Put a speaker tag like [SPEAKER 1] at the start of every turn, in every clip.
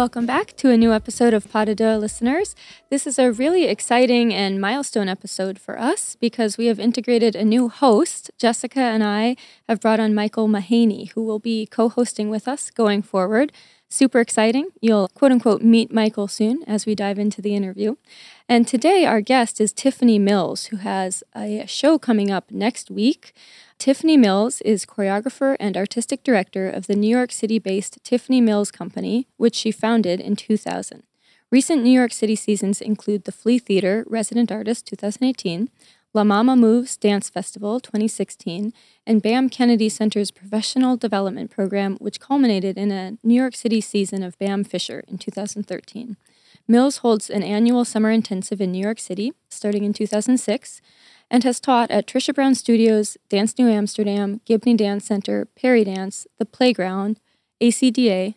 [SPEAKER 1] Welcome back to a new episode of Deux listeners. This is a really exciting and milestone episode for us because we have integrated a new host. Jessica and I have brought on Michael Mahaney, who will be co hosting with us going forward. Super exciting. You'll quote unquote meet Michael soon as we dive into the interview. And today, our guest is Tiffany Mills, who has a show coming up next week. Tiffany Mills is choreographer and artistic director of the New York City based Tiffany Mills Company, which she founded in 2000. Recent New York City seasons include the Flea Theater Resident Artist 2018, La Mama Moves Dance Festival 2016, and BAM Kennedy Center's Professional Development Program, which culminated in a New York City season of BAM Fisher in 2013. Mills holds an annual summer intensive in New York City starting in 2006 and has taught at Trisha Brown Studios, Dance New Amsterdam, Gibney Dance Center, Perry Dance, The Playground, ACDA,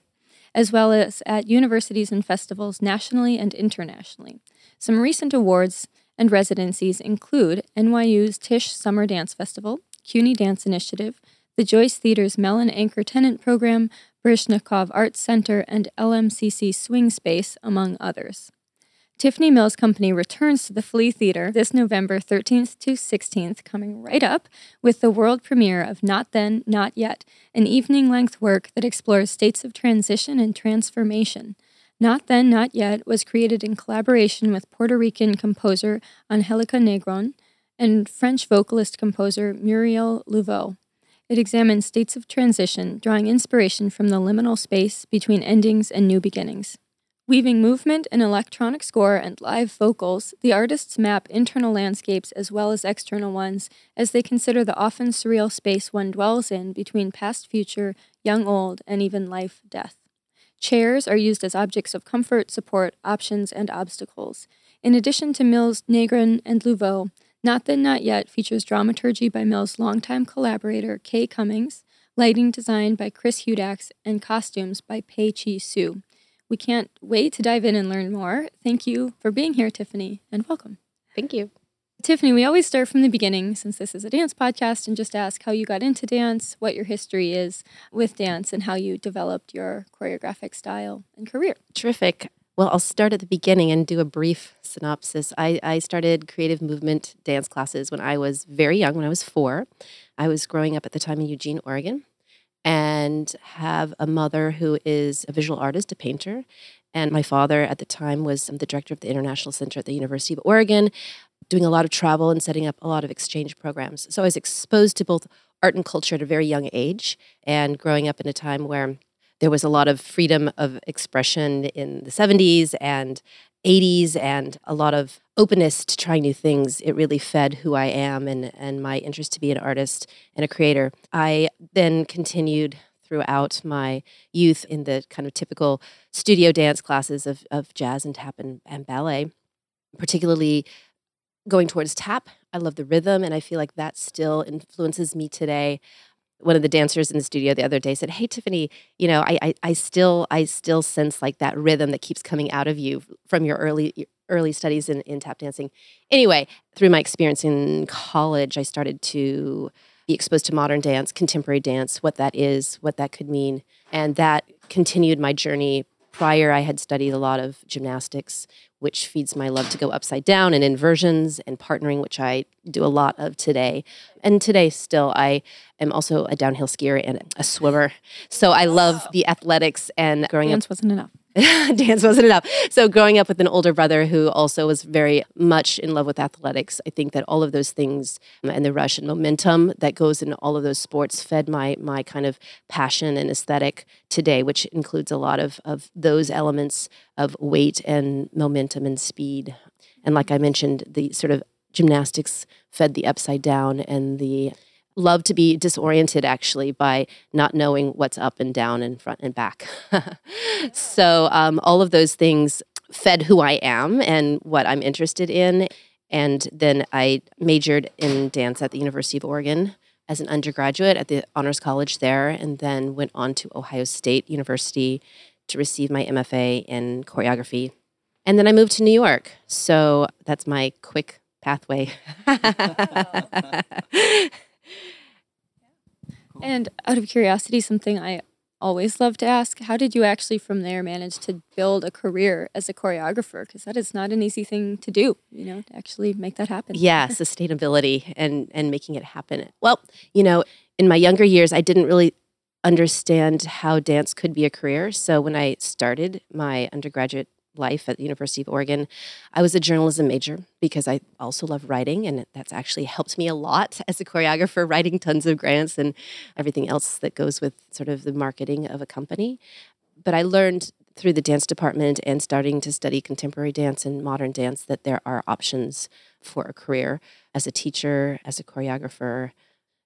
[SPEAKER 1] as well as at universities and festivals nationally and internationally. Some recent awards and residencies include NYU's Tisch Summer Dance Festival, CUNY Dance Initiative, the Joyce Theater's Mellon Anchor Tenant Program, Baryshnikov Arts Center, and LMCC Swing Space, among others. Tiffany Mills Company returns to the Flea Theater this November 13th to 16th, coming right up with the world premiere of Not Then, Not Yet, an evening length work that explores states of transition and transformation. Not Then, Not Yet was created in collaboration with Puerto Rican composer Angelica Negron and French vocalist composer Muriel Louveau. It examines states of transition, drawing inspiration from the liminal space between endings and new beginnings. Weaving movement, and electronic score, and live vocals, the artists map internal landscapes as well as external ones as they consider the often surreal space one dwells in between past future, young old, and even life death. Chairs are used as objects of comfort, support, options, and obstacles. In addition to Mills, Negron, and Louveau, Not Then Not Yet features dramaturgy by Mills' longtime collaborator Kay Cummings, lighting design by Chris Hudacs, and costumes by Pei Chi Su. We can't wait to dive in and learn more. Thank you for being here, Tiffany, and welcome.
[SPEAKER 2] Thank you.
[SPEAKER 1] Tiffany, we always start from the beginning since this is a dance podcast and just ask how you got into dance, what your history is with dance, and how you developed your choreographic style and career.
[SPEAKER 2] Terrific. Well, I'll start at the beginning and do a brief synopsis. I, I started creative movement dance classes when I was very young, when I was four. I was growing up at the time in Eugene, Oregon and have a mother who is a visual artist, a painter. And my father at the time was um, the director of the International Center at the University of Oregon, doing a lot of travel and setting up a lot of exchange programs. So I was exposed to both art and culture at a very young age and growing up in a time where there was a lot of freedom of expression in the 70s and 80s and a lot of openness to trying new things. It really fed who I am and, and my interest to be an artist and a creator. I then continued throughout my youth in the kind of typical studio dance classes of, of jazz and tap and, and ballet, particularly going towards tap. I love the rhythm, and I feel like that still influences me today one of the dancers in the studio the other day said, "Hey Tiffany, you know, I, I, I still I still sense like that rhythm that keeps coming out of you from your early early studies in, in tap dancing." Anyway, through my experience in college, I started to be exposed to modern dance, contemporary dance, what that is, what that could mean, and that continued my journey. Prior, I had studied a lot of gymnastics, which feeds my love to go upside down and inversions and partnering, which I do a lot of today. And today, still, I am also a downhill skier and a swimmer. So I love the athletics and growing
[SPEAKER 1] Dance
[SPEAKER 2] up.
[SPEAKER 1] wasn't enough.
[SPEAKER 2] dance wasn't enough. So growing up with an older brother who also was very much in love with athletics, I think that all of those things um, and the rush and momentum that goes in all of those sports fed my my kind of passion and aesthetic today, which includes a lot of of those elements of weight and momentum and speed. And like I mentioned, the sort of gymnastics fed the upside down and the love to be disoriented actually by not knowing what's up and down and front and back. so um, all of those things fed who I am and what I'm interested in. And then I majored in dance at the University of Oregon as an undergraduate at the Honors College there, and then went on to Ohio State University to receive my MFA in choreography. And then I moved to New York. So that's my quick pathway.
[SPEAKER 1] And out of curiosity, something I always love to ask how did you actually from there manage to build a career as a choreographer? Because that is not an easy thing to do, you know, to actually make that happen.
[SPEAKER 2] Yeah, sustainability and and making it happen. Well, you know, in my younger years, I didn't really understand how dance could be a career. So when I started my undergraduate life at the University of Oregon, I was a journalism major because I also love writing, and that's actually helped me a lot as a choreographer, writing tons of grants and everything else that goes with sort of the marketing of a company. But I learned through the dance department and starting to study contemporary dance and modern dance that there are options for a career as a teacher, as a choreographer,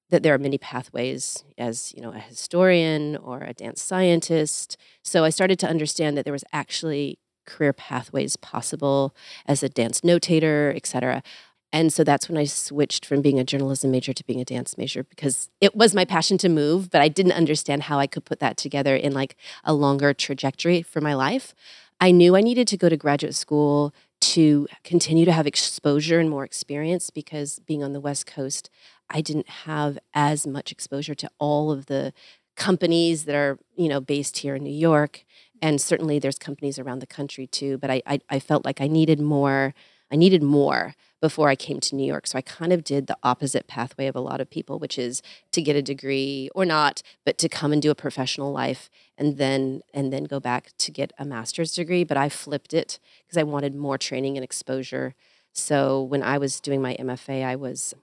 [SPEAKER 2] that there are many pathways as you know a historian or a dance scientist so i started to understand that there was actually career pathways possible as a dance notator etc and so that's when i switched from being a journalism major to being a dance major because it was my passion to move but i didn't understand how i could put that together in like a longer trajectory for my life i knew i needed to go to graduate school to continue to have exposure and more experience because being on the west coast I didn't have as much exposure to all of the companies that are, you know, based here in New York. And certainly there's companies around the country too. But I, I, I felt like I needed more. I needed more before I came to New York. So I kind of did the opposite pathway of a lot of people, which is to get a degree or not, but to come and do a professional life and then and then go back to get a master's degree. But I flipped it because I wanted more training and exposure. So when I was doing my MFA, I was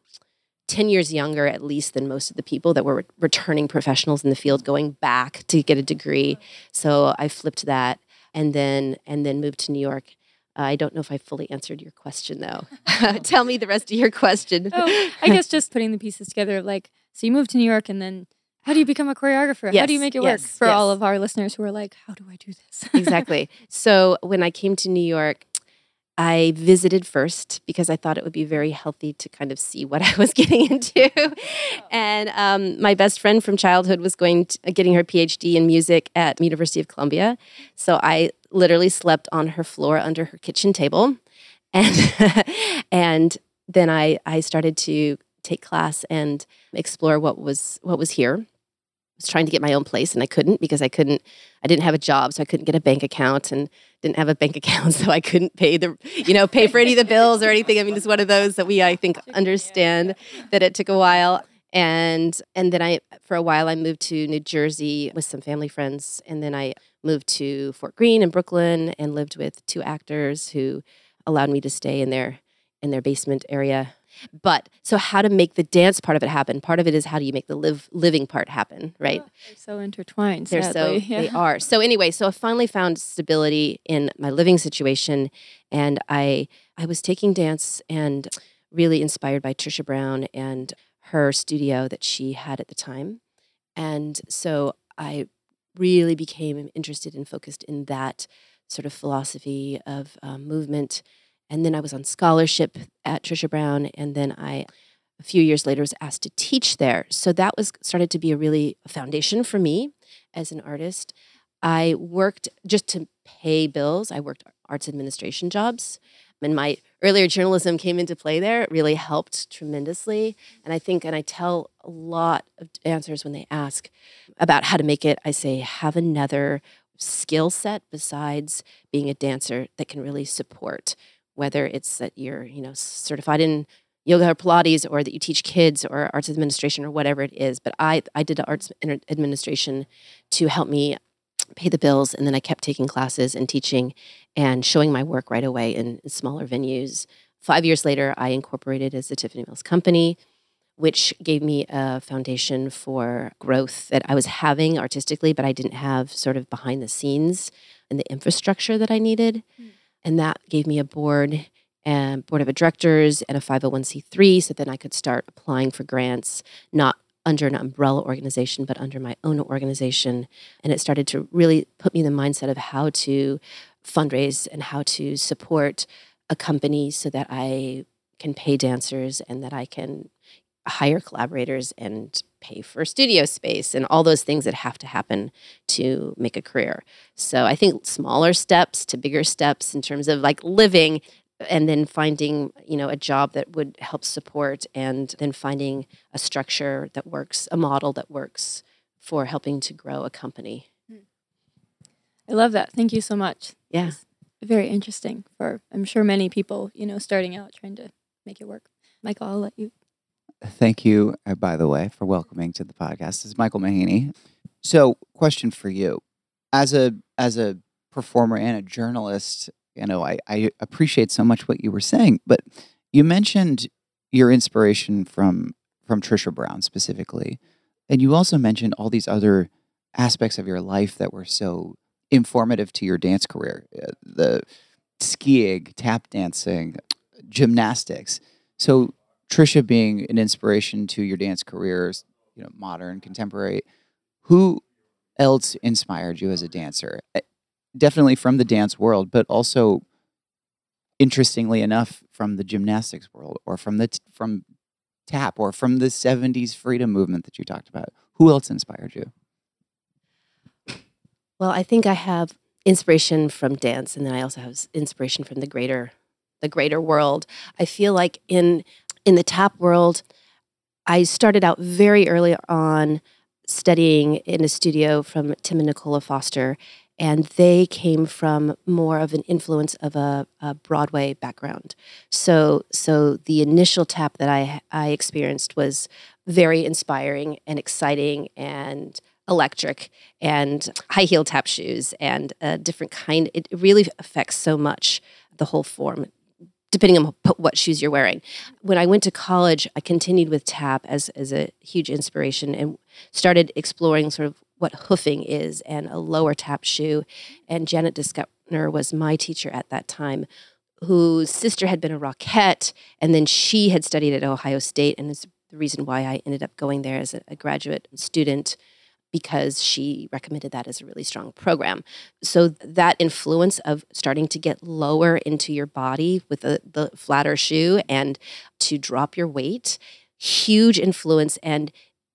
[SPEAKER 2] 10 years younger at least than most of the people that were returning professionals in the field going back to get a degree so i flipped that and then and then moved to new york uh, i don't know if i fully answered your question though tell me the rest of your question
[SPEAKER 1] oh, i guess just putting the pieces together like so you moved to new york and then how do you become a choreographer? Yes, how do you make it yes, work for yes. all of our listeners who are like, how do I do this?
[SPEAKER 2] exactly. So when I came to New York, I visited first because I thought it would be very healthy to kind of see what I was getting into. and um, my best friend from childhood was going to, uh, getting her PhD in music at University of Columbia. So I literally slept on her floor under her kitchen table. And, and then I, I started to take class and explore what was what was here was trying to get my own place and I couldn't because I couldn't I didn't have a job so I couldn't get a bank account and didn't have a bank account so I couldn't pay the you know pay for any of the bills or anything. I mean it's one of those that we I think understand that it took a while. And and then I for a while I moved to New Jersey with some family friends and then I moved to Fort Greene in Brooklyn and lived with two actors who allowed me to stay in their in their basement area but so how to make the dance part of it happen? Part of it is how do you make the live living part happen, right? Oh,
[SPEAKER 1] they're so intertwined.
[SPEAKER 2] They're sadly. so yeah. they are. So anyway, so I finally found stability in my living situation, and I I was taking dance and really inspired by Trisha Brown and her studio that she had at the time, and so I really became interested and focused in that sort of philosophy of um, movement and then I was on scholarship at Trisha Brown. And then I, a few years later, was asked to teach there. So that was started to be a really foundation for me as an artist. I worked just to pay bills. I worked arts administration jobs. And my earlier journalism came into play there. It really helped tremendously. And I think, and I tell a lot of dancers when they ask about how to make it, I say, have another skill set besides being a dancer that can really support whether it's that you're, you know, certified in yoga or Pilates or that you teach kids or arts administration or whatever it is. But I, I did arts administration to help me pay the bills. And then I kept taking classes and teaching and showing my work right away in, smaller venues. Five years later, I incorporated as the Tiffany Mills Company, which gave me a foundation for growth that I was having artistically, but I didn't have sort of behind the scenes and the infrastructure that I needed. Mm and that gave me a board and board of directors and a 501c3 so then i could start applying for grants not under an umbrella organization but under my own organization. And it started to really put me in the mindset of how to fundraise and how to support a company so that i can pay dancers and that i can hire collaborators and pay for studio space and all those things that have to happen to make a career. So I think smaller steps to bigger steps in terms of like living and then finding, you know, a job that would help support and then finding a structure that works, a model that works for helping to grow a company. Hmm.
[SPEAKER 1] I love that. Thank you so much.
[SPEAKER 2] Yeah.
[SPEAKER 1] Very interesting for I'm sure many people, you know, starting out trying to make it work. Michael, I'll let you.
[SPEAKER 3] Thank you, uh, by the way, for welcoming to the podcast. This is Michael Mahaney. So, question for you: as a as a performer and a journalist, you know, I, I appreciate so much what you were saying, but you mentioned your inspiration from from Trisha Brown specifically, and you also mentioned all these other aspects of your life that were so informative to your dance career: uh, the skiing, tap dancing, gymnastics. So Trisha being an inspiration to your dance careers, you know, modern, contemporary. Who else inspired you as a dancer? Eh, definitely from the dance world, but also interestingly enough from the gymnastics world or from the t- from tap or from the 70s freedom movement that you talked about. Who else inspired you?
[SPEAKER 2] Well, I think I have inspiration from dance and then I also have inspiration from the greater the greater world. I feel like in in the tap world, I started out very early on studying in a studio from Tim and Nicola Foster, and they came from more of an influence of a, a, Broadway background. So, so the initial tap that I I experienced was very inspiring and exciting and electric and high heel tap shoes and a different kind. It really affects so much the whole form depending on what shoes you're wearing. When I went to college, I continued with tap as, as a huge inspiration and started exploring sort of what hoofing is and a lower tap shoe. And Janet Descutner was my teacher at that time, whose sister had been a rockette, and then she had studied at Ohio State, and is the reason why I ended up going there as a, a graduate student because she recommended that as a really strong program. So that influence of starting to get lower into your body with the, the flatter shoe and to drop your weight, huge influence. And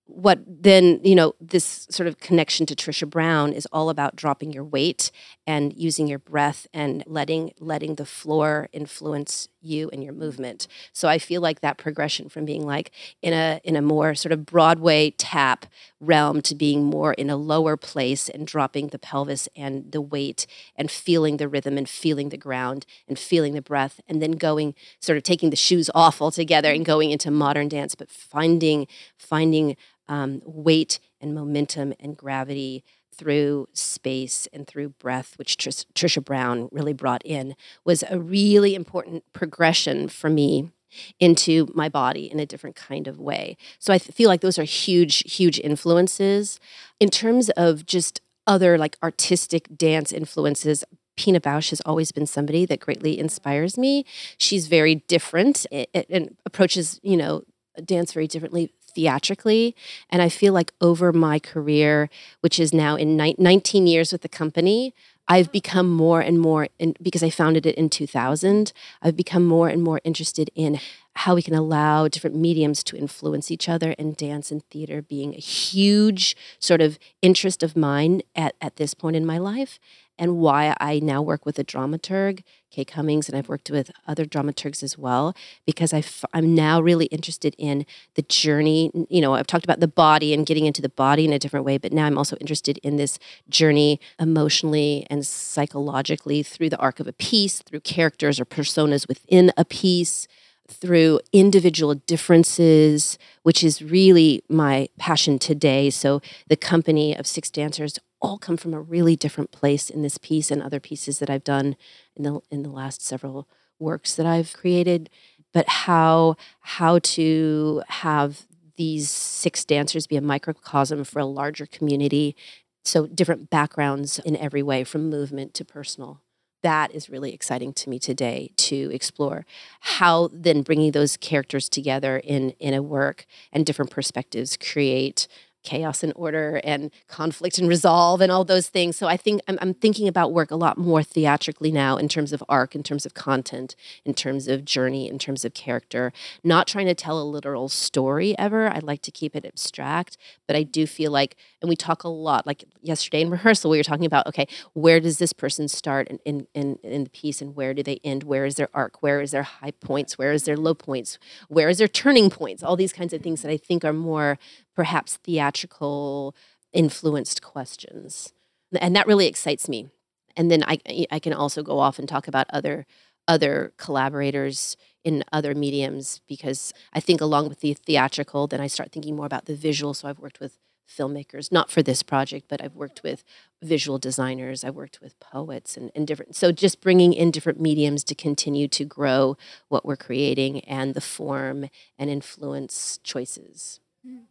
[SPEAKER 2] what then you know this sort of connection to trisha brown is all about dropping your weight and using your breath and letting letting the floor influence you and your movement. So i feel like that progression from being like in a in a more sort of broadway tap realm to being more in a lower place and dropping the pelvis and the weight and feeling the rhythm and feeling the ground and feeling the breath and then going sort of taking the shoes off altogether and going into modern dance but finding finding um, weight and momentum and gravity through space and through breath, which Tris- Trisha Brown really brought in, was a really important progression for me into my body in a different kind of way. So I feel like those are huge, huge influences. In terms of just other like artistic dance influences, Pina Bausch has always been somebody that greatly inspires me. She's very different and approaches, you know, dance very differently theatrically. And I feel like over my career, which is now in ni- 19 years with the company, I've become more and more, in, because I founded it in 2000, I've become more and more interested in how we can allow different mediums to influence each other and dance and theater being a huge sort of interest of mine at, at this point in my life and why I now work with a dramaturg, Kay Cummings, and I've worked with other dramaturgs as well, because i f- I'm now really interested in the journey. You know, I've talked about the body and getting into the body in a different way, but now I'm also interested in this journey emotionally and psychologically through the arc of a piece, through characters or personas within a piece through individual differences, which is really my passion today. So, the company of six dancers all come from a really different place in this piece and other pieces that I've done in the in the last several works that I've created. But how how to have these six dancers be a microcosm for a larger community so different backgrounds in every way from movement to personal that is really exciting to me today to explore. How then bringing those characters together in in a work and different perspectives create chaos and order and conflict and resolve and all those things. So I think I'm, I'm, thinking about work a lot more theatrically now in terms of arc, in terms of content, in terms of journey, in terms of character. Not trying to tell a literal story ever. I like to keep it abstract, but I do feel like, and we talk a lot, like yesterday in rehearsal, we were talking about, okay, where does this person start in, in, in, in the piece and where do they end? Where is their arc? Where is their high points? Where is their low points? Where is their turning points? All these kinds of things that I think are more perhaps theatrical influenced questions. And that really excites me. And then I, I can also go off and talk about other other collaborators in other mediums because I think along with the theatrical, then I start thinking more about the visual. So I've worked with filmmakers, not for this project, but I've worked with visual designers, I've worked with poets and, and different. So just bringing in different mediums to continue to grow what we're creating and the form and influence choices. Mm-hmm.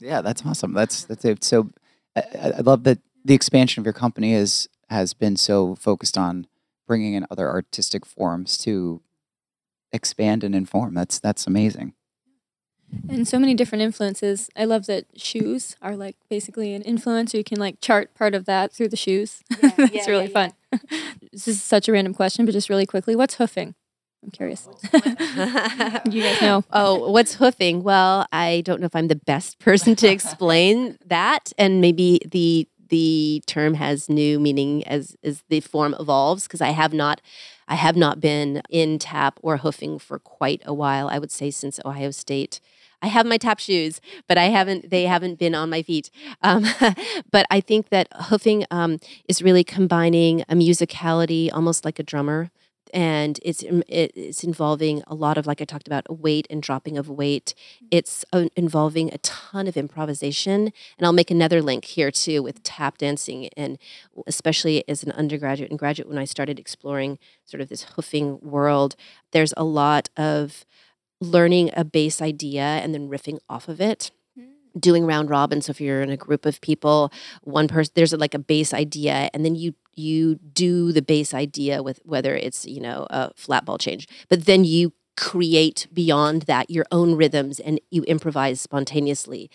[SPEAKER 3] Yeah, that's awesome. That's that's it. So I, I love that the expansion of your company is has been so focused on bringing in other artistic forms to expand and inform. That's that's amazing.
[SPEAKER 1] And so many different influences. I love that shoes are like basically an influence. Or you can like chart part of that through the shoes. Yeah, That's yeah, really yeah, fun. this is such a random question, but just really quickly, what's hoofing? I'm curious. you guys know.
[SPEAKER 2] Oh, what's hoofing? Well, I don't know if I'm the best person to explain that, and maybe the the term has new meaning as as the form evolves because I have not I have not been in tap or hoofing for quite a while. I would say since Ohio State. I have my tap shoes, but I haven't. They haven't been on my feet. Um, but I think that hoofing um, is really combining a musicality, almost like a drummer, and it's it's involving a lot of like I talked about weight and dropping of weight. It's uh, involving a ton of improvisation, and I'll make another link here too with tap dancing, and especially as an undergraduate and graduate when I started exploring sort of this hoofing world, there's a lot of learning a base idea and then riffing off of it. Doing round robin so if you're in a group of people one person there's like a base idea and then you you do the base idea with whether it's you know a flat ball change. But then you create beyond that your own rhythms and you improvise spontaneously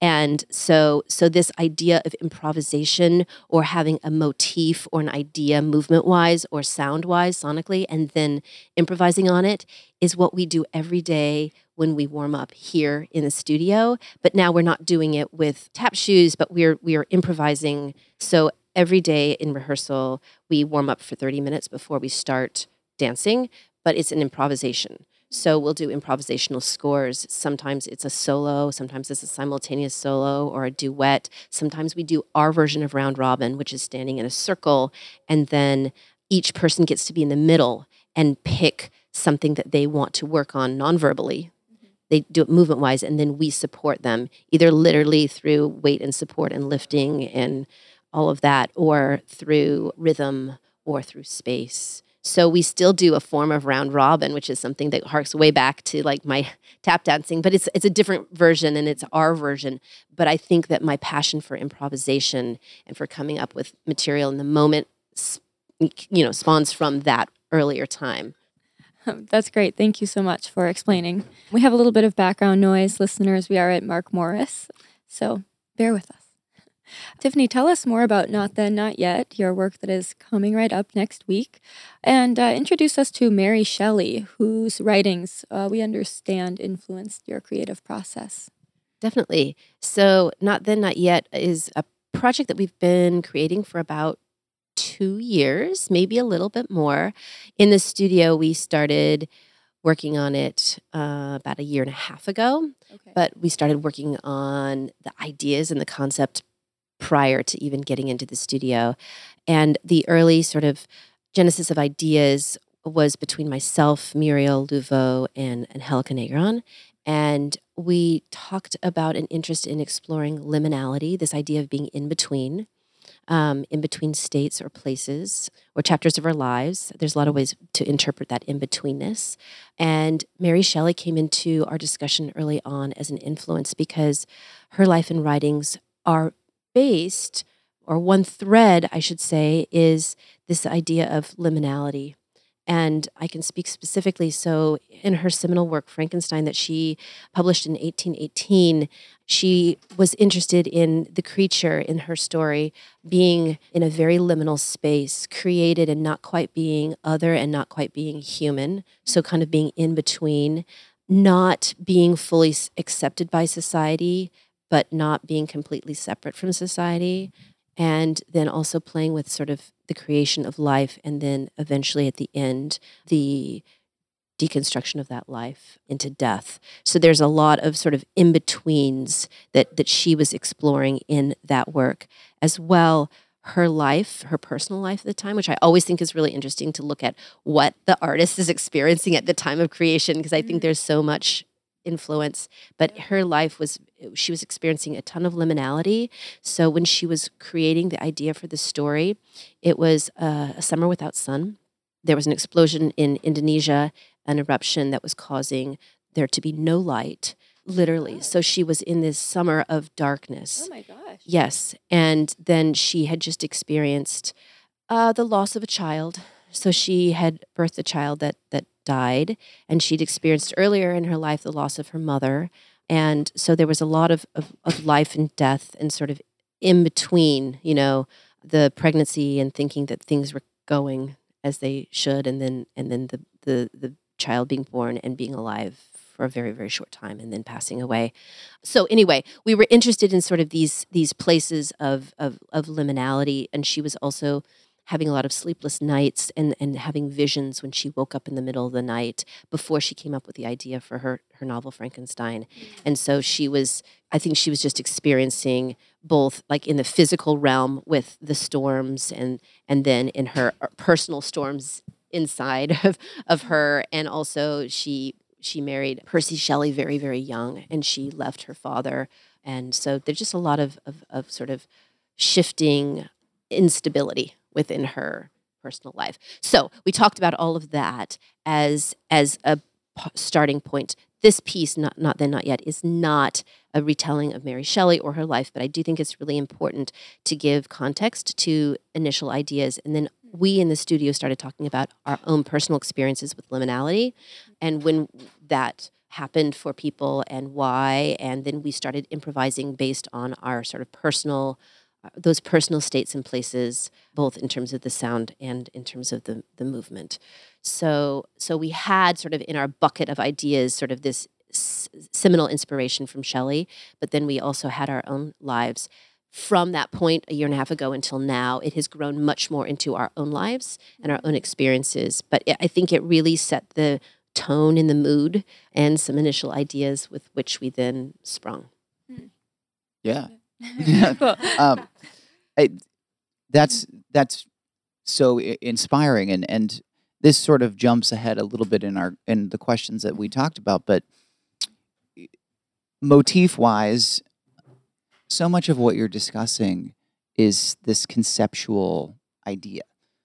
[SPEAKER 2] and so so this idea of improvisation or having a motif or an idea movement wise or sound wise sonically and then improvising on it is what we do every day when we warm up here in the studio. But now we're not doing it with tap shoes but we're we are improvising. So every day in rehearsal we warm up for 30 minutes before we start dancing but it's an improvisation so we'll do improvisational scores. Sometimes it's a solo, sometimes it's a simultaneous solo or a duet. Sometimes we do our version of round robin, which is standing in a circle, and then each person gets to be in the middle and pick something that they want to work on non-verbally. Mm-hmm. They do it movement wise, and then we support them either literally through weight and support and lifting and all of that, or through rhythm or through space. So we still do a form of round robin, which is something that harks way back to like my tap dancing, but it's it's a different version and it's our version. But I think that my passion for improvisation and for coming up with material in the moment, you know, spawns from that earlier time.
[SPEAKER 1] That's great. Thank you so much for explaining. We have a little bit of background noise, listeners. We are at Mark Morris, so bear with us. Tiffany, tell us more about Not Then, Not Yet, your work that is coming right up next week, and uh, introduce us to Mary Shelley, whose writings uh, we understand influenced your creative process.
[SPEAKER 2] Definitely. So, Not Then, Not Yet is a project that we've been creating for about two years, maybe a little bit more. In the studio, we started working on it uh, about a year and a half ago. Okay. But we started working on the ideas and the concept prior to even getting into the studio. And the early sort of genesis of ideas was between myself, Muriel Louveau, and Angelica Negron. And we talked about an interest in exploring liminality, this idea of being in between, um, in between states or places or chapters of our lives. There's a lot of ways to interpret that in betweenness. And Mary Shelley came into our discussion early on as an influence because her life and writings are based, or one thread, I should say, is this idea of liminality. And I can speak specifically. So, in her seminal work, Frankenstein, that she published in 1818, she was interested in the creature in her story being in a very liminal space, created and not quite being other and not quite being human. So, kind of being in between, not being fully accepted by society, but not being completely separate from society. And then also playing with sort of the creation of life, and then eventually at the end, the deconstruction of that life into death. So there's a lot of sort of in betweens that that she was exploring in that work as well. Her life, her personal life at the time, which I always think is really interesting to look at what the artist is experiencing at the time of creation, because I think mm. there's so much influence. But her life was, she was experiencing a ton of liminality. So when she was creating the idea for the story, it was uh, a summer without sun. There was an explosion in Indonesia an eruption that was causing there to be no light, literally. So she was in this summer of darkness.
[SPEAKER 1] Oh my gosh.
[SPEAKER 2] Yes. And then she had just experienced uh, the loss of a child. So she had birthed a child that that died, and she'd experienced earlier in her life the loss of her mother. And so there was a lot of, of, of life and death and sort of in between, you know, the pregnancy and thinking that things were going as they should and then and then the the the child being born and being alive for a very very short time and then passing away so anyway we were interested in sort of these these places of of, of liminality and she was also having a lot of sleepless nights and and having visions when she woke up in the middle of the night before she came up with the idea for her her novel Frankenstein. And so she was I think she was just experiencing both like in the physical realm with the storms and and then in her uh, personal storms inside of, of her. And also she she married Percy Shelley very very young and she left her father. And so there's just a lot of, of, of sort of shifting instability within her personal life. So we talked about all of that as as a p- starting point. This piece not not then not yet is not a retelling of Mary Shelley or her life but I do think it's really important to give context to initial ideas. And then we in the studio started talking about our own personal experiences with liminality and when that happened for people and why. And then we started improvising based on our sort of personal Uh, those personal states and places both in terms of the sound and in terms of the the movement so so we had sort of in our bucket of ideas sort of this s- seminal inspiration from Shelley but then we also had our own lives from that point a year and a half ago until now, it has grown much more into our own lives and our own mm-hmm. experiences. But I think it really set the tone and the mood and some initial ideas with which we then sprung. Mm-hmm.
[SPEAKER 3] Yeah.
[SPEAKER 1] cool.
[SPEAKER 3] um, I, that's that's so i- inspiring, and and this sort of jumps ahead a little bit in our in the questions that we talked about, but motif wise, so much of what you're discussing is this conceptual idea.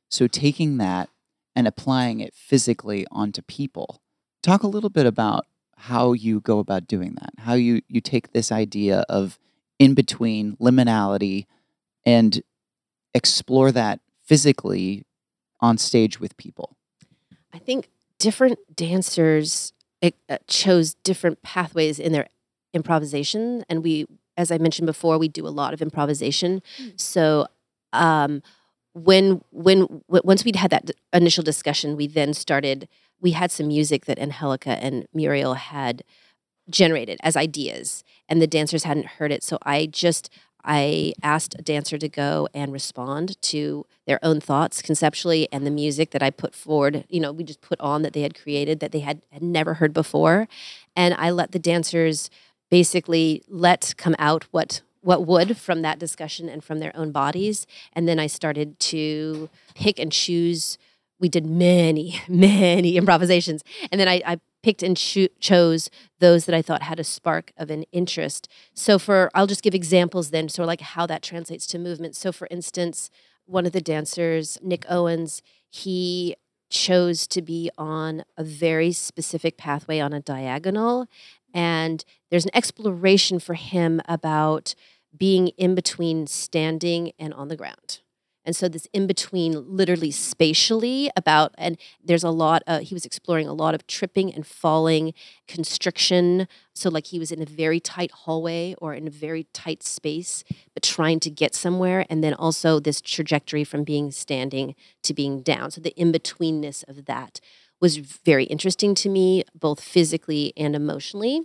[SPEAKER 3] So taking that and applying it physically onto people. Talk a little bit about how you go about doing that. How you you take this idea of in between liminality and explore that physically on stage with people.
[SPEAKER 2] I think different dancers uh, chose different pathways in their improvisation. And we, as I mentioned before, we do a lot of improvisation.
[SPEAKER 1] Mm.
[SPEAKER 2] So, um, when when w- once we'd had that d- initial discussion, we then started. We had some music that Angelica and Muriel had generated as ideas, and the dancers hadn't heard it. So I just I asked a dancer to go and respond to their own thoughts conceptually and the music that I put forward. You know, we just put on that they had created that they had, had never heard before, and I let the dancers basically let come out what what would from that discussion and from their own bodies and then i started to pick and choose we did many many improvisations and then i, I picked and cho- chose those that i thought had a spark of an interest. So for i'll just give examples then so like how that translates to movement. So for instance one of the dancers nick owens he chose to be on a very specific pathway on a diagonal and there's an exploration for him about being in between standing and on the ground and so this in between literally spatially about and there's a lot uh, he was exploring a lot of tripping and falling constriction. So like he was in a very tight hallway or in a very tight space but trying to get somewhere and then also this trajectory from being standing to being down. So the in-betweenness of that was very interesting to me both physically and emotionally.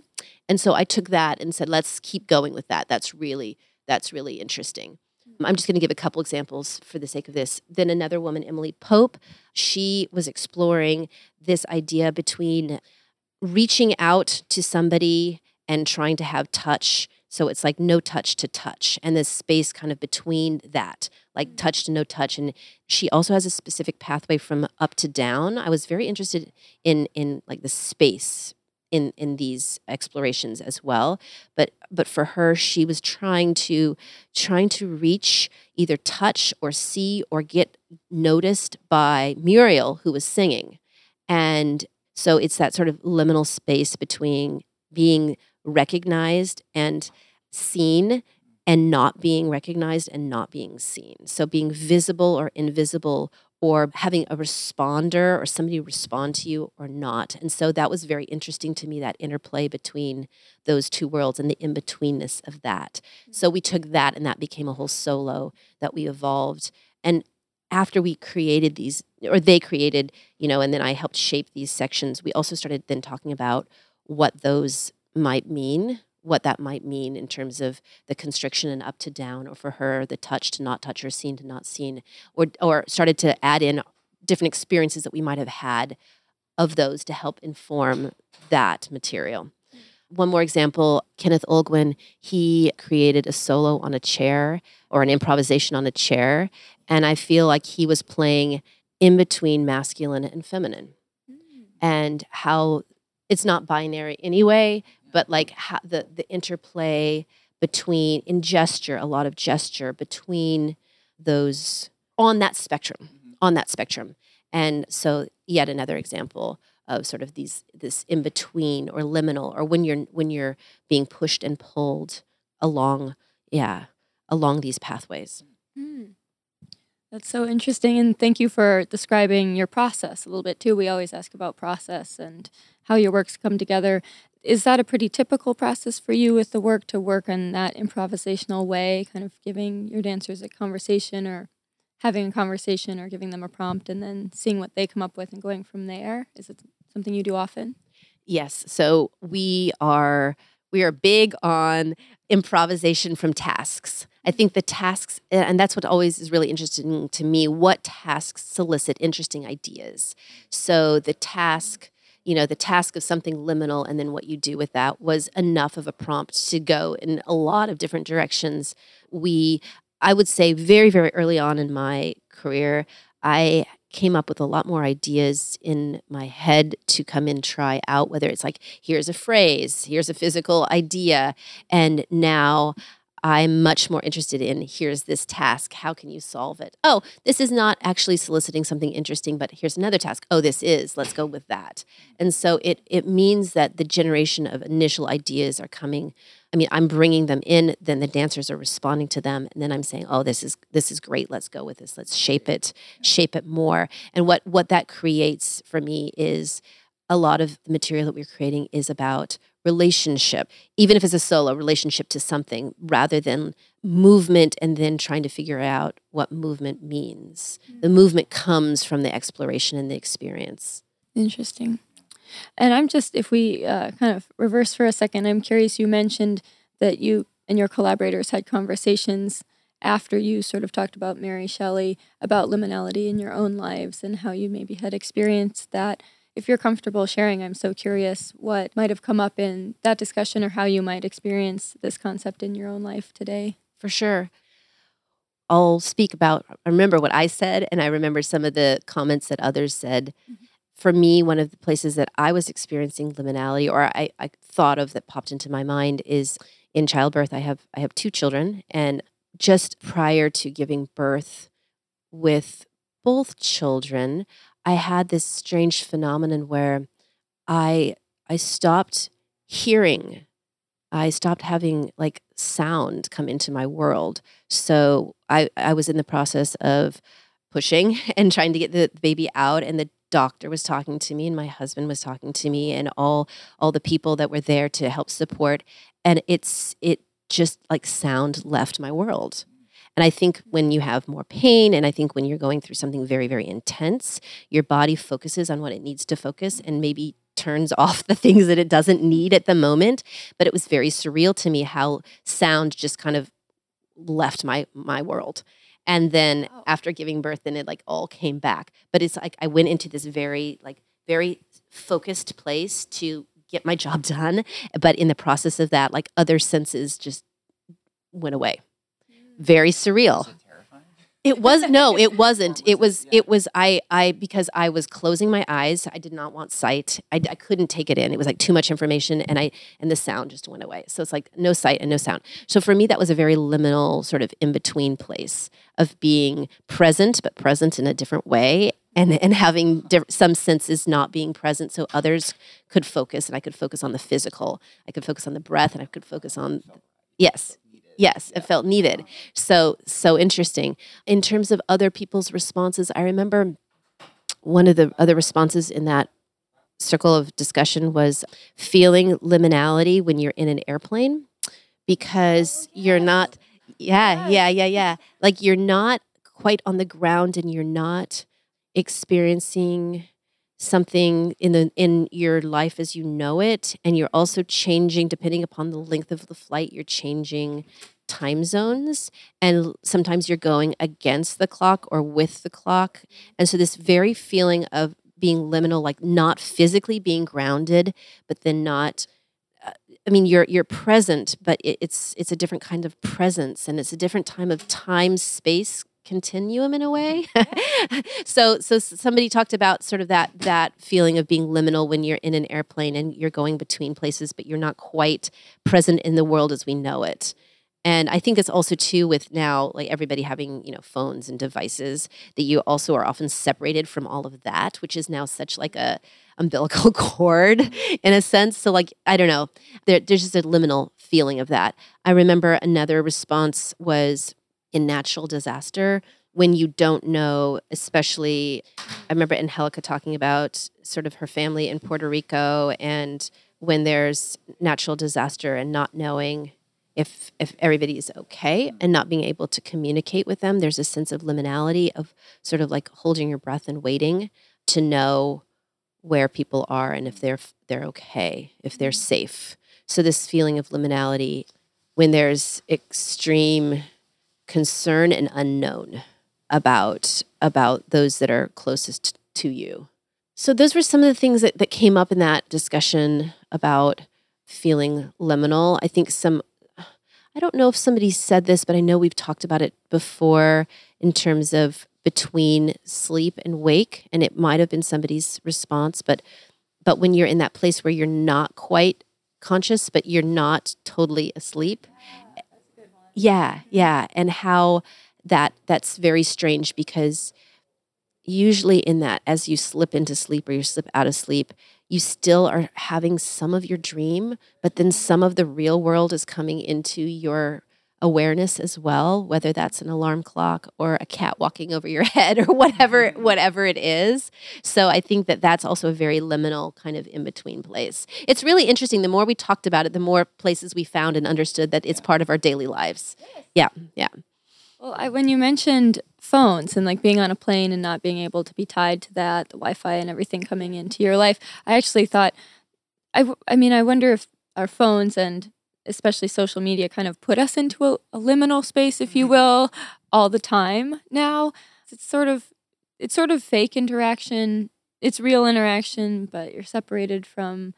[SPEAKER 2] And so i took that and said let's keep going with that. That's really that's really interesting I'm just going to give a couple examples for the sake of this. Then another woman, Emily Pope, she was exploring this idea between reaching out to somebody and trying to have touch. So it's like no touch to touch, and this space kind of between that, like mm. touch to no touch. And she also has a specific pathway from up to down. I was very interested in in like the space in in these explorations as well. But but for her she was trying to trying to reach either touch or see or get noticed by Muriel who was singing. And so it's that sort of liminal space between being recognized and seen and not being recognized and not being seen. So being visible or invisible or having a responder or somebody respond to you or not. And so that was very interesting to me that interplay between those two worlds and the in betweenness of that. So we took mm-hmm. that and that became a whole solo that we evolved. And after we created these, or they created, you know, and then I helped shape these sections, we also started then talking about what those might mean what that might mean in terms of the constriction and up to down, or for her, the touch to not touch or seen to not seen, or, or started to add in different experiences that we might have had of those to help inform that material. One more example Kenneth Olguin, he created a solo on a chair or an improvisation on a chair. And I feel like he was playing in between masculine and feminine mm. and how it's not binary anyway, but like how the the interplay between in gesture, a lot of gesture between those on that spectrum, mm-hmm. on that spectrum. And so yet another example of sort of these this in between or liminal or when you're when you're being pushed and pulled along yeah along these pathways mm.
[SPEAKER 1] that's so interesting and thank you for describing your process a little bit too we always ask about process and how your works come together is that a pretty typical process for you with the work to work in that improvisational way, kind of giving your dancers a conversation or having a conversation or giving them a prompt and then seeing what they come up with and going from there? Is it something you do often?
[SPEAKER 2] Yes. So we are we are big on improvisation from tasks. I think the tasks, and that's what always is really interesting to me. What tasks solicit interesting ideas? So the task you know the task of something liminal and then what you do with that was enough of a prompt to go in a lot of different directions. We i would say very very early on in my career i came up with a lot more ideas in my head to come and try out whether it's like here's a phrase here's a physical idea and now I'm much more interested in here's this task. How can you solve it? Oh, this is not actually soliciting something interesting, but here's another task. Oh, this is. Let's go with that. And so it it means that the generation of initial ideas are coming. I mean, I'm bringing them in, then the dancers are responding to them, and then I'm saying, "Oh, this is this is great. Let's go with this. Let's shape it, shape it more." And what what that creates for me is a lot of the material that we're creating is about relationship, even if it's a solo relationship to something, rather than movement and then trying to figure out what movement means. Mm-hmm. The movement comes from the exploration and the experience.
[SPEAKER 1] Interesting. And I'm just, if we uh, kind of reverse for a second, I'm curious. You mentioned that you and your collaborators had conversations after you sort of talked about Mary Shelley about liminality in your own lives and how you maybe had experienced that if you're comfortable sharing, I'm so curious what might have come up in that discussion or how you might experience this concept in your own life today.
[SPEAKER 2] For sure. I'll speak about, I remember what I said, and I remember some of the comments that others said. Mm-hmm. For me, one of the places that I was experiencing liminality, or I, I thought of that popped into my mind, is in childbirth. I have I have two children, and just prior to giving birth with both children, I had this strange phenomenon where I I stopped hearing. I stopped having like sound come into my world. So I, I was in the process of pushing and trying to get the baby out and the doctor was talking to me and my husband was talking to me and all all the people that were there to help support and it's it just like sound left my world and I think when you have more pain, and I think when you're going through something very, very intense, your body focuses on what it needs to focus and maybe turns off the things that it doesn't need at the moment. But it was very surreal to me how sound just kind of left my my world. And then
[SPEAKER 1] Wow.
[SPEAKER 2] after giving birth, then it like all came back. But it's like I went into this very like very focused place to get my job done. But in the process of that, like other senses just went away. Very surreal. It was no, it wasn't. It was it was I I because I was closing my eyes. I did not want sight. I, I couldn't take it in. It was like too much information, and I and the sound just went away. So it's like no sight and no sound. So for me, that was a very liminal sort of in between place of being present, but present in a different way, and and having uh-huh. diff- some senses not being present, so others could focus, and I could focus on the physical. I could focus on the breath, and I could focus on yes. Yes, it felt needed. So so interesting. In terms of other people's responses, I remember one of the other responses in that circle of discussion was feeling liminality when you're in an airplane because you're not yeah, yeah, yeah, yeah. Like you're not quite on the ground and you're not experiencing something in the in your life as you know it and you're also changing depending upon the length of the flight you're changing time zones and sometimes you're going against the clock or with the clock. And so this very feeling of being liminal like not physically being grounded but then not uh, I mean, you're you're present, but it, it's it's a different kind of presence, and it's a different time of time space continuum in a way. Mm-hmm. so so somebody talked about sort of that that feeling of being liminal when you're in an airplane and you're going between places, but you're not quite present in the world as we know it. And I think it's also too with now like everybody having, you know, phones and devices that you also are often separated from all of that, which is now such like a umbilical cord mm-hmm. in a sense. So like I don't know, there, there's just a liminal feeling of that. I remember another response was in natural disaster when you don't know, especially I remember Angelica talking about sort of her family in Puerto Rico and when there's natural disaster and not knowing if if everybody is okay mm. and not being able to communicate with them there's a sense of liminality of sort of like holding your breath and waiting to know where people are and if they're they're okay if they're mm. safe. So this feeling of liminality when there's extreme concern and unknown about about those that are closest to you so those were some of the things that, that came up in that discussion about feeling liminal i think some I don't know if somebody said this, but I know we've talked about it before in terms of between sleep and wake, and it might have been somebody's response, but but when you're in that place where you're not quite conscious, but you're not totally asleep. Yeah, yeah, and how that that's very strange because usually in that as you slip into sleep or you slip out of sleep, you still are having some of your dream, but then some of the real world is coming into your awareness as well, whether that's an alarm clock or a cat walking over your head or whatever mm-hmm. whatever it is. So I think that that's also a very liminal kind of in between place. It's really interesting. The more we talked about it, the more places we found and understood that it's part of our daily lives. Yeah, yeah.
[SPEAKER 1] Well, I, when you mentioned phones and like being on a plane and not being able to be tied to that, the Wi-Fi and everything coming into your life, I actually thought, I, w- I mean, I wonder if our phones and especially social media kind of put us into a, a liminal space, if you will, all the time now. It's sort of, it's sort of fake interaction. It's real interaction, but you're separated from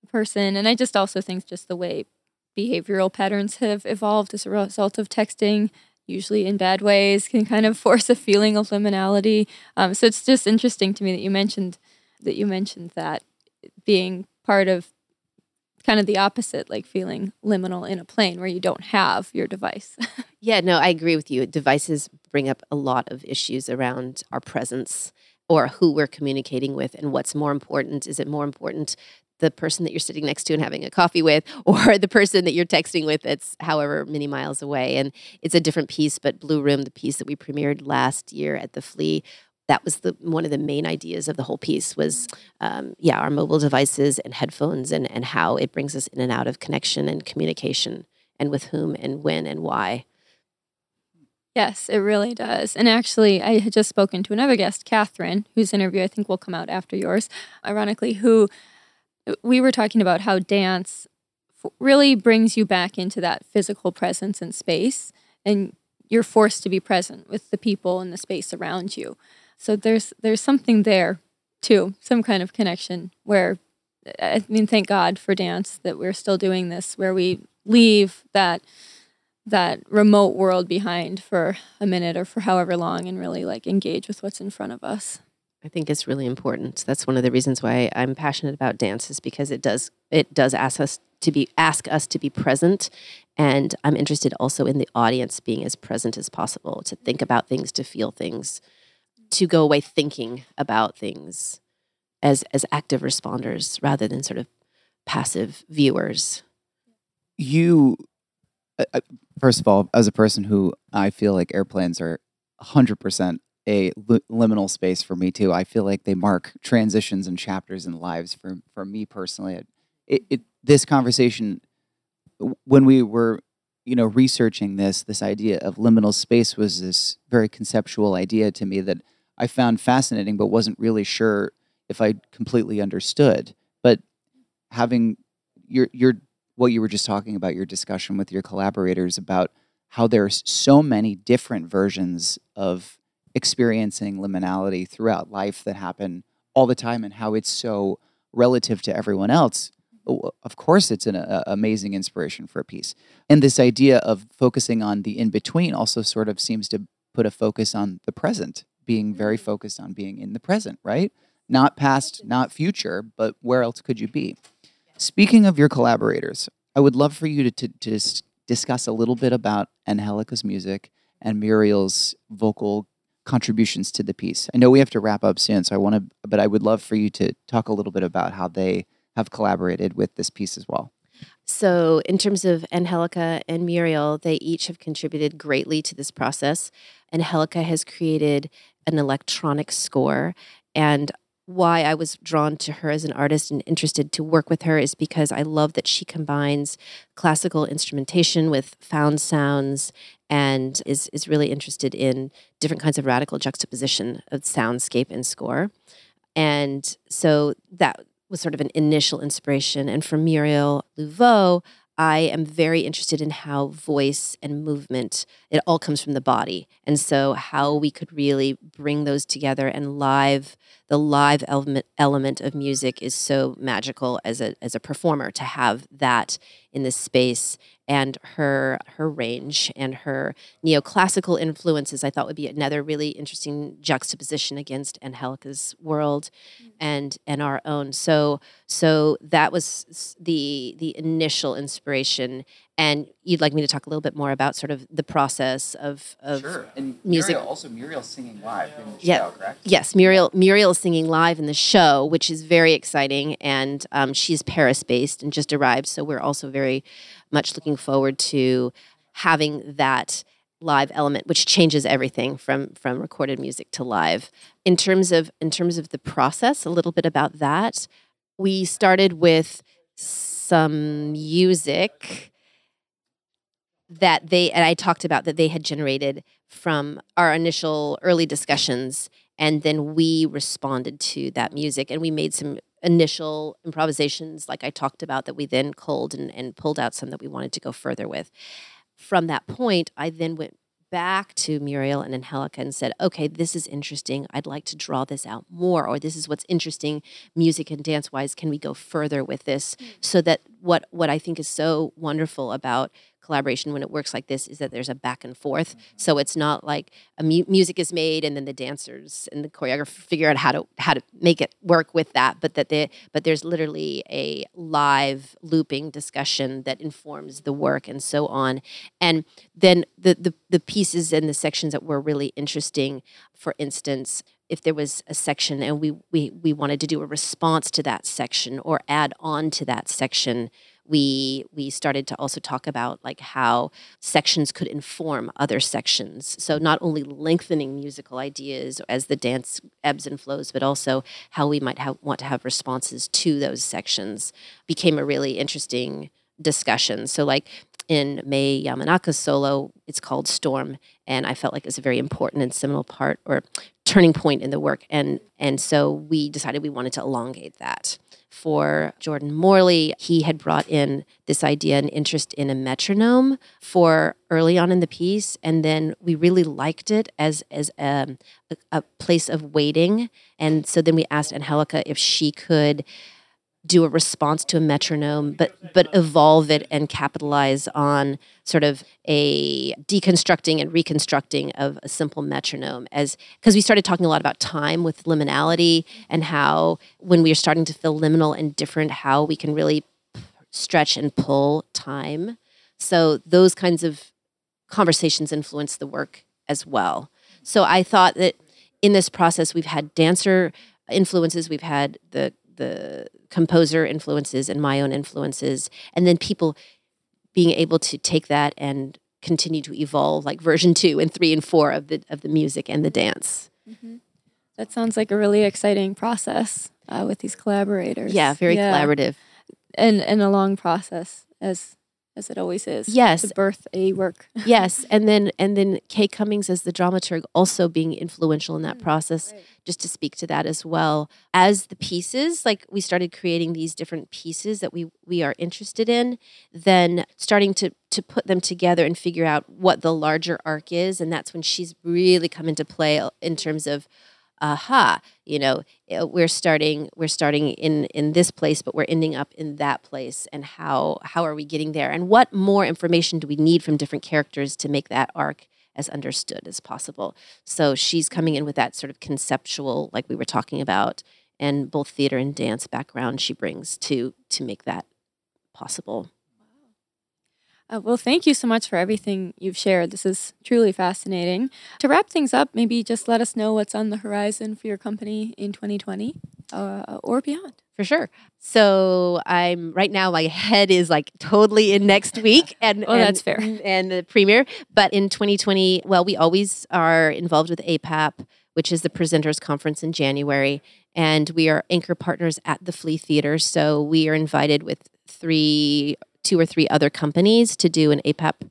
[SPEAKER 1] the person. And I just also think just the way behavioral patterns have evolved as a result of texting usually in bad ways, can kind of force a feeling of liminality. Um, so it's just interesting to me that you mentioned that you mentioned that being part of kind of the opposite, like feeling liminal in a plane where you don't have your device.
[SPEAKER 2] Yeah, no, I agree with you. Devices bring up a lot of issues around our presence or who we're communicating with and what's more important. Is it more important the person that you're sitting next to and having a coffee with or the person that you're texting with that's however many miles away? And it's a different piece, but Blue Room, the piece that we premiered last year at the Flea, that was the one of the main ideas of the whole piece was um, yeah our mobile devices and headphones and and how it brings us in and out of connection and communication and with whom and when and why
[SPEAKER 1] Yes, it really does. And actually, I had just spoken to another guest, Catherine, whose interview I think will come out after yours, ironically, who we were talking about how dance really brings you back into that physical presence and space and you're forced to be present with the people and the space around you. So there's there's something there too, some kind of connection where I mean thank God for dance that we're still doing this where we leave that that remote world behind for a minute or for however long and really like engage with what's in front of us.
[SPEAKER 2] I think it's really important. That's one of the reasons why I'm passionate about dance is because it does it does ask us to be ask us to be present and I'm interested also in the audience being as present as possible to think about things, to feel things, to go away thinking about things as as active responders rather than sort of passive viewers.
[SPEAKER 3] You uh, first of all, as a person who I feel like airplanes are 100% a liminal space for me too. I feel like they mark transitions and chapters in lives for for me personally. It, it this conversation when we were you know researching this this idea of liminal space was this very conceptual idea to me that I found fascinating but wasn't really sure if I completely understood. But having your your what you were just talking about your discussion with your collaborators about how there's so many different versions of experiencing liminality throughout life that happen all the time and how it's so relative to everyone else of course it's an uh, amazing inspiration for a piece and this idea of focusing on the in between also sort of seems to put a focus on the present being very focused on being in the present right not past not future but where else could you be speaking of your collaborators i would love for you to, to, to discuss a little bit about angelica's music and muriel's vocal contributions to the piece. I know we have to wrap up soon, so I want to, but I would love for you to talk a little bit about how they have collaborated with this piece as well.
[SPEAKER 2] So, in terms of Angelica and Muriel, they each have contributed greatly to this process. Angelica has created an electronic score, and why I was drawn to her as an artist and interested to work with her is because I love that she combines classical instrumentation with found sounds and is, is really interested in different kinds of radical juxtaposition of soundscape and score. And so that was sort of an initial inspiration. And for Muriel Louveau, I am very interested in how voice and movement, it all comes from the body. And so how we could really bring those together and live the live element element of music is so magical as a as a performer to have that in this space and her her range and her neoclassical influences I thought would be another really interesting juxtaposition against Angelica's world mm-hmm. and and our own so so that was the the initial inspiration and you'd like me to talk a little bit more about sort of the process of, of
[SPEAKER 3] sure. and
[SPEAKER 2] music.
[SPEAKER 3] Muriel, also Muriel singing live in the
[SPEAKER 2] yeah.
[SPEAKER 3] show, correct?
[SPEAKER 2] Yes, Muriel Muriel is singing live in the show, which is very exciting, and um, she's Paris based and just arrived, so we're also very much looking forward to having that live element which changes everything from from recorded music to live. In terms of in terms of the process a little bit about that. We started with some music that they and I talked about that they had generated from our initial early discussions and then we responded to that music and we made some initial improvisations like I talked about that we then culled and, and pulled out some that we wanted to go further with. From that point, I then went back to Muriel and Angelica and said, okay, this is interesting. I'd like to draw this out more, or this is what's interesting music and dance wise. Can we go further with this? Mm-hmm. So that what what I think is so wonderful about collaboration when it works like this is that there's a back and forth. Mm-hmm. So it's not like a mu- music is made and then the dancers and the choreographer figure out how to how to make it work with that, but that they but there's literally a live looping discussion that informs the work and so on. And then the the, the pieces and the sections that were really interesting, for instance, if there was a section and we we we wanted to do a response to that section or add on to that section we we started to also talk about like how sections could inform other sections. So not only lengthening musical ideas as the dance ebbs and flows but also how we might have, want to have responses to those sections became a really interesting discussion. So like in Mei Yamanaka's solo, it's called Storm, and I felt like it was a very important and seminal part or turning point in the work, and and so we decided we wanted to elongate that for Jordan Morley. He had brought in this idea and interest in a metronome for early on in the piece, and then we really liked it as as a, a, a place of waiting. And so then we asked Angelica if she could do a response to a metronome, but but evolve it and capitalize on sort of a deconstructing and reconstructing of a simple metronome as because we started talking a lot about time with liminality and how when we are starting to feel liminal and different, how we can really stretch and pull time. So those kinds of conversations influence the work as well. So I thought that in this process we've had dancer influences, we've had the the composer influences and my own influences, and then people being able to take that and continue to evolve, like version two and three and four of the of the music and the dance.
[SPEAKER 1] Mm-hmm. That sounds like a really exciting process uh, with these collaborators.
[SPEAKER 2] Yeah, very yeah. collaborative,
[SPEAKER 1] and and a long process as as it always is.
[SPEAKER 2] Yes,
[SPEAKER 1] to birth a work.
[SPEAKER 2] yes, and then and then Kay Cummings as the dramaturg also being influential in that mm, process. Right. Just to speak to that as well as the pieces, like we started creating these different pieces that we we are interested in, then starting to to put them together and figure out what the larger arc is, and that's when she's really come into play in terms of aha you know eh, we're starting we're starting in in this place but we're ending up in that place and how how are we getting there? And what more information do we need from different characters to make that arc as understood as possible? So she's coming in with that sort of conceptual like we were talking about and both theater and dance background she brings to to make that possible
[SPEAKER 1] uh, well, thank you so much for everything you've shared. This is truly fascinating. To wrap things up, maybe just let us know what's on the horizon for your company in 2020 uh, or beyond.
[SPEAKER 2] For sure. So I'm right now. My head is like totally in next week, and
[SPEAKER 1] oh,
[SPEAKER 2] and,
[SPEAKER 1] that's fair.
[SPEAKER 2] And the premiere. But in 2020, well, we always are involved with APAP, which is the presenters conference in January, and we are anchor partners at the Flea Theater. So we are invited with three two or three other companies to do an APAP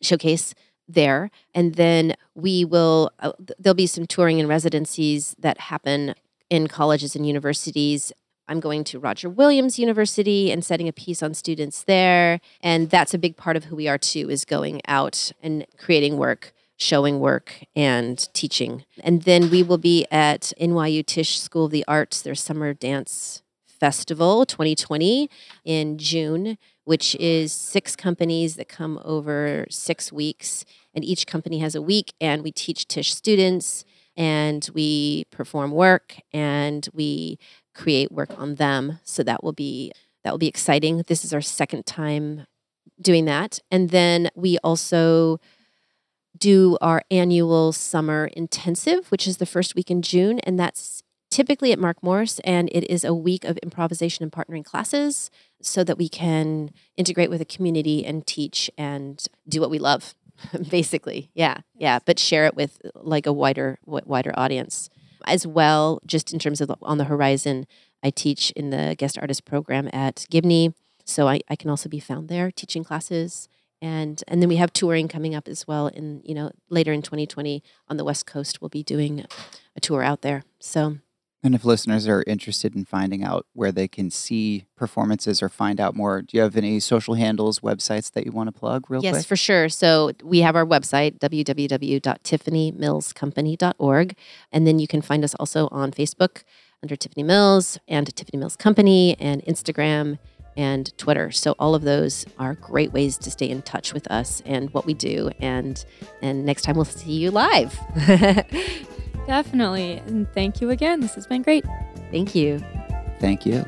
[SPEAKER 2] showcase there. And then we will, uh, there'll be some touring and residencies that happen in colleges and universities. I'm going to Roger Williams University and setting a piece on students there. And that's a big part of who we are too, is going out and creating work, showing work, and teaching. And then we will be at NYU Tisch School of the Arts, their summer dance festival 2020 in June which is six companies that come over six weeks. And each company has a week, and we teach Tisch students, and we perform work, and we create work on them. So that will be that will be exciting. This is our second time doing that, and then we also do our annual summer intensive, which is the first week in June, and that's typically at Mark Morris, and it is a week of improvisation and partnering classes so that we can integrate with a community and teach and do what we love basically. Yeah yeah but share it with like a wider wider audience. As well just in terms of on the horizon i teach in the guest artist program at gibney so I, I can also be found there teaching classes. And and then we have touring coming up as well in you know later in 2020 on the west coast we'll be doing a tour out there. So
[SPEAKER 3] and if listeners are interested in finding out where they can see performances or find out more, do you have any social handles, websites that you want to plug real
[SPEAKER 2] yes,
[SPEAKER 3] quick?
[SPEAKER 2] Yes, for sure. So we have our website, www.tiffanymillscompany.org. And then you can find us also on Facebook under Tiffany Mills and Tiffany Mills Company and Instagram and Twitter. So all of those are great ways to stay in touch with us and what we do. And and next time we'll see you live.
[SPEAKER 1] Definitely. And thank you again. This has been great.
[SPEAKER 2] Thank you.
[SPEAKER 3] Thank you.